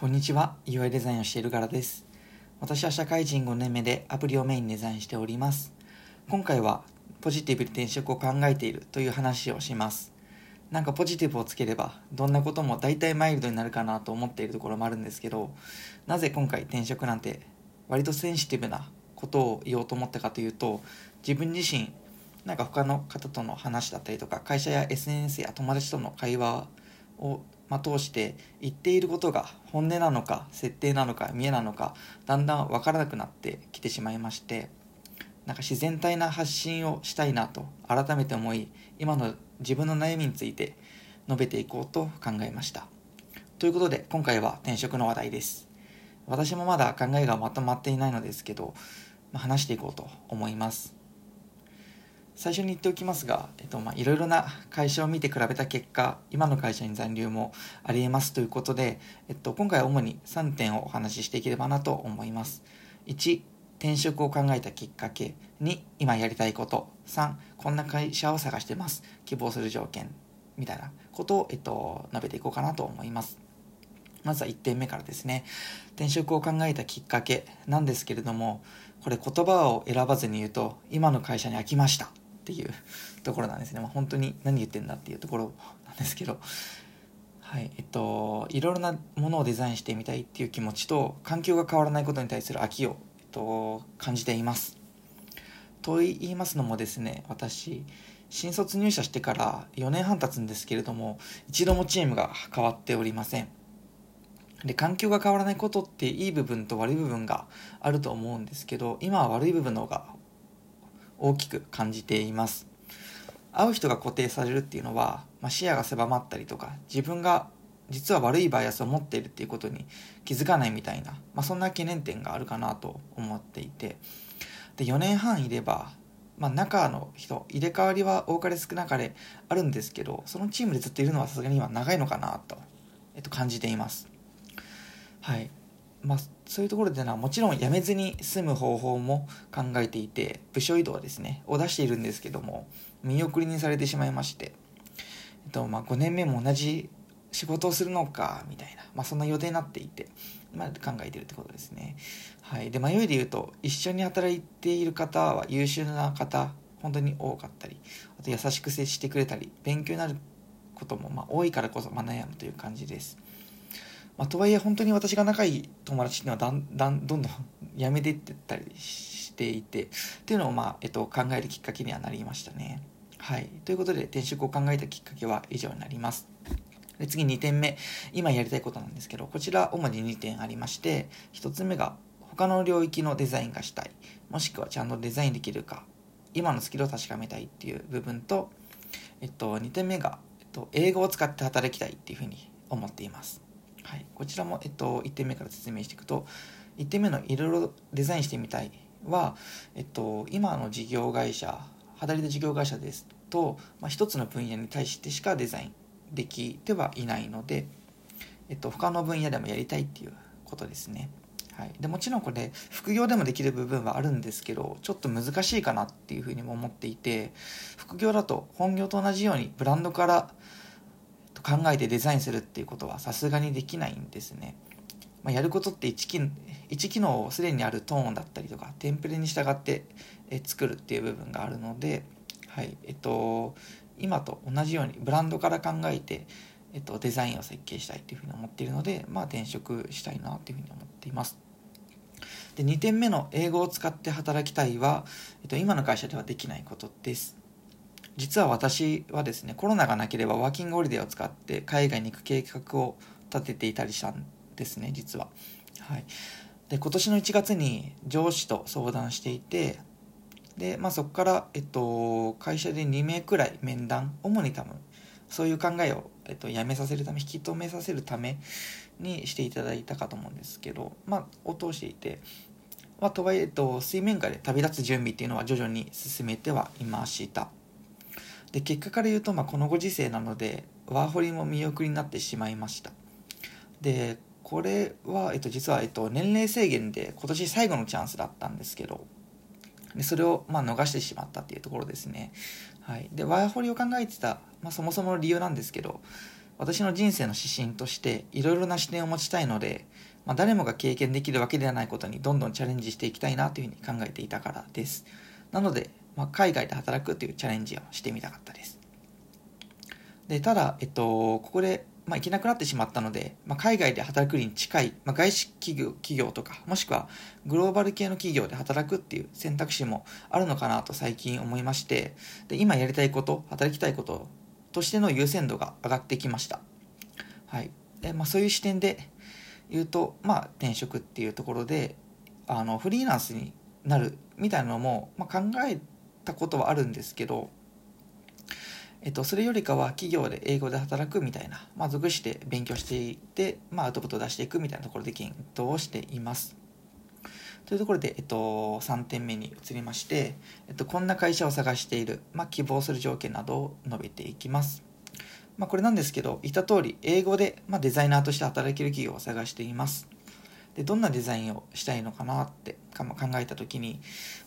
こんにちは、UI デザインをしている柄です。私は社会人5年目でアプリをメインにデザインしております。今回はポジティブに転職を考えているという話をします。なんかポジティブをつければどんなことも大体マイルドになるかなと思っているところもあるんですけど、なぜ今回転職なんて割とセンシティブなことを言おうと思ったかというと、自分自身なんか他の方との話だったりとか会社や SNS や友達との会話をま、通して言っていることが本音なのか設定なのか見えなのかだんだん分からなくなってきてしまいましてなんか自然体な発信をしたいなと改めて思い今の自分の悩みについて述べていこうと考えました。ということで今回は転職の話題です。私もまだ考えがまとまっていないのですけど、ま、話していこうと思います。最初に言っておきますが、えっとまあ、いろいろな会社を見て比べた結果今の会社に残留もありえますということで、えっと、今回は主に3点をお話ししていければなと思います。1転職を考えたきっかけ。2今やりたいこと。3こんな会社を探してます。希望する条件。みたいな。ことを、えっと、述べていこうかなと思います。まずは1点目からですね。転職を考えたきっかけなんですけれどもこれ言葉を選ばずに言うと今の会社に飽きました。っていうところなんですね、まあ、本当に何言ってんだっていうところなんですけど。はい。えっといろいろなものをデザインしてみたいっていう気持ちと環境が変わらないことに対する飽きを、えっと、感じています。と言いますのもですね私新卒入社してから4年半経つんですけれども一度もチームが変わっておりません。で環境が変わらないことっていい部分と悪い部分があると思うんですけど今は悪い部分の方が大きく感じています。会う人が固定されるっていうのは、まあ、視野が狭まったりとか自分が実は悪いバイアスを持っているっていうことに気づかないみたいな、まあ、そんな懸念点があるかなと思っていて。で4年半いれば、まあ、中の人入れ替わりは多かれ少なかれあるんですけどそのチームでずっといるのはさすがに今長いのかなと、えっと、感じています。はい。まあ、そういうところではもちろん辞めずに済む方法も考えていて部署移動ですねを出しているんですけども見送りにされてしまいまして、えっとまあ、5年目も同じ仕事をするのかみたいな、まあ、そんな予定になっていて、まあ、考えているってことですね、はい、で迷いで言うと一緒に働いている方は優秀な方本当に多かったりあと優しく接してくれたり勉強になることもまあ多いからこそまあ悩むという感じです。まあ、とはいえ本当に私が仲いい友達っていうのはだん だんどんどん やめてってったりしていてっていうのを、まあえっと、考えるきっかけにはなりましたね。はい、ということで転職を考えたきっかけは以上になります。で次2点目。今やりたいことなんですけどこちら主に2点ありまして1つ目が他の領域のデザインがしたい。もしくはちゃんとデザインできるか。今のスキルを確かめたいっていう部分と、えっと、2点目が、えっと、英語を使って働きたいっていうふうに思っています。はい、こちらも、えっと、1点目から説明していくと1点目のいろいろデザインしてみたい。は、えっと、今の事業会社働いた事業会社ですと、まあ、一つの分野に対してしかデザインできてはいないので、えっと、他の分野でもやりたいっていうことですね。はい、でもちろんこれ副業でもできる部分はあるんですけどちょっと難しいかなっていうふうにも思っていて副業だと本業と同じようにブランドから考えてデザインするっていうことはさすがにできないんですね。まあ、やることって1機 ,1 機能をすでにあるトーンだったりとかテンプレに従って作るっていう部分があるので、はいえっと、今と同じようにブランドから考えて、えっと、デザインを設計したいっていうふうに思っているので、まあ、転職したいなっていうふうに思っています。で2点目の英語を使って働きたいは、えっと、今の会社ではできないことです。実は私はですねコロナがなければワーキングホリデーを使って海外に行く計画を立てていたりしたんですね実は。はい、で今年の1月に上司と相談していてで、まあ、そこから、えっと、会社で2名くらい面談主に多分そういう考えを、えっと、やめさせるため引き止めさせるためにしていただいたかと思うんですけど、まあ、を通していて、まあ、とはいえ、えっと、水面下で旅立つ準備っていうのは徐々に進めてはいました。で結果から言うと、まあ、このご時世なのでワーホリも見送りになってしまいました。でこれは、えっと、実は、えっと、年齢制限で今年最後のチャンスだったんですけどでそれを、まあ、逃してしまったっていうところですね、はい、でワーホリを考えてた、まあ、そもそもの理由なんですけど私の人生の指針としていろいろな視点を持ちたいので、まあ、誰もが経験できるわけではないことにどんどんチャレンジしていきたいなというふうに考えていたからです。なので、まあ、海外で働くというチャレンジをしてみたかったです。でただ、えっと、ここで、まあ、行けなくなってしまったので、まあ、海外で働くに近い、まあ、外資企業企業とかもしくはグローバル系の企業で働くっていう選択肢もあるのかなと最近思いましてで今やりたいこと働きたいこととしての優先度が上がってきました、はいでまあ、そういう視点で言うと、まあ、転職っていうところであのフリーランスになるみたいなのも、まあ、考えたことはあるんですけどえっと、それよりかは企業で英語で働くみたいな、まあ、属して勉強していって、まあ、アウトプットを出していくみたいなところで検討しています。というところで、えっと、3点目に移りまして、えっと、こんな会社を探している、まあ、希望する条件などを述べていきます。まあ、これなんですけど、言った通り、英語で、まあ、デザイナーとして働ける企業を探しています。でどんなデザインをしたいのかなって考えた時に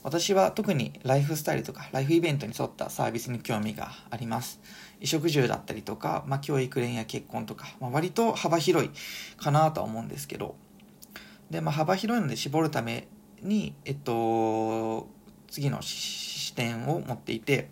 私は特にライフスタイルとかライフイベントに沿ったサービスに興味があります。衣食住だったりとか、まあ、教育恋や結婚とか、まあ、割と幅広いかなとは思うんですけどで、まあ、幅広いので絞るために、えっと、次の視点を持っていて、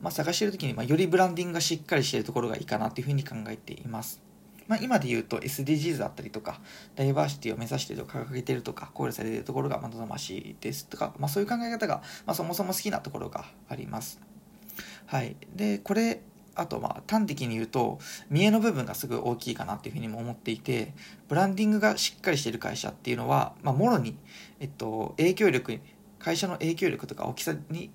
まあ、探してる時に、ま、よりブランディングがしっかりしているところがいいかなというふうに考えています。まあ、今で言うと SDGs だったりとか、ダイバーシティを目指してると掲げてるとか、考慮されてるところが望ましいですとか、まあ、そういう考え方が、まあ、そもそも好きなところがあります。はい。で、これ、あとまあ端的に言うと見えの部分がすごい大きいかなっていうふうにも思っていてブランディングがしっかりしている会社っていうのは、まあ、もろに、えっと、影響力会社の影響力とか大きさに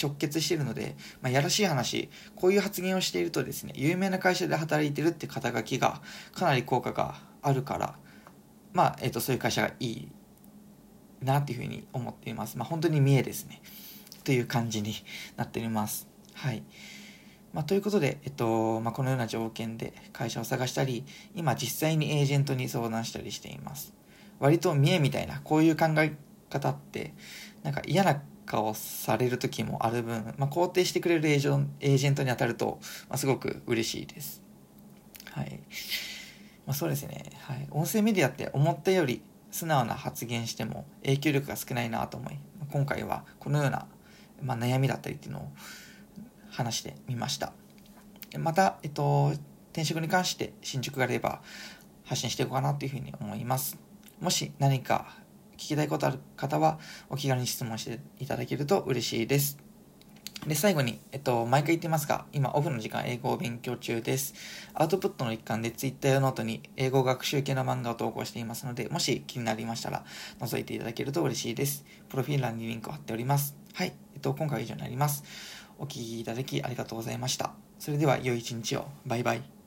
直結しているので、まあ、やらしい話、こういう発言をしているとですね、有名な会社で働いてるって肩書きがかなり効果があるから、まあ、えっ、ー、と、そういう会社がいいなっていうふうに思っています。まあ、本当に見えですね。という感じになっております。はい。まあ、ということで、えっとまあ、このような条件で会社を探したり、今実際にエージェントに相談したりしています。割と見えみたいな、こういう考え方って、なんか嫌な顔される時もある分、まあ、肯定してくれるエージエージェントに当たると、まあ、すごく嬉しいです。はい。まあ、そうですね。はい。音声メディアって思ったより素直な発言しても影響力が少ないなと思い、今回はこのような、まあ、悩みだったりっていうのを話してみました。また、えっと、転職に関して進捗があれば発信していこうかなというふうに思います。もし何か聞きたいことある方はお気軽に質問していただけると嬉しいです。で、最後に、えっと、毎回言ってますが、今、オフの時間、英語を勉強中です。アウトプットの一環で、Twitter やノートに英語学習系の漫画を投稿していますので、もし気になりましたら、覗いていただけると嬉しいです。プロフィール欄にリンクを貼っております。はい。えっと、今回は以上になります。お聴きいただきありがとうございました。それでは、良い一日を。バイバイ。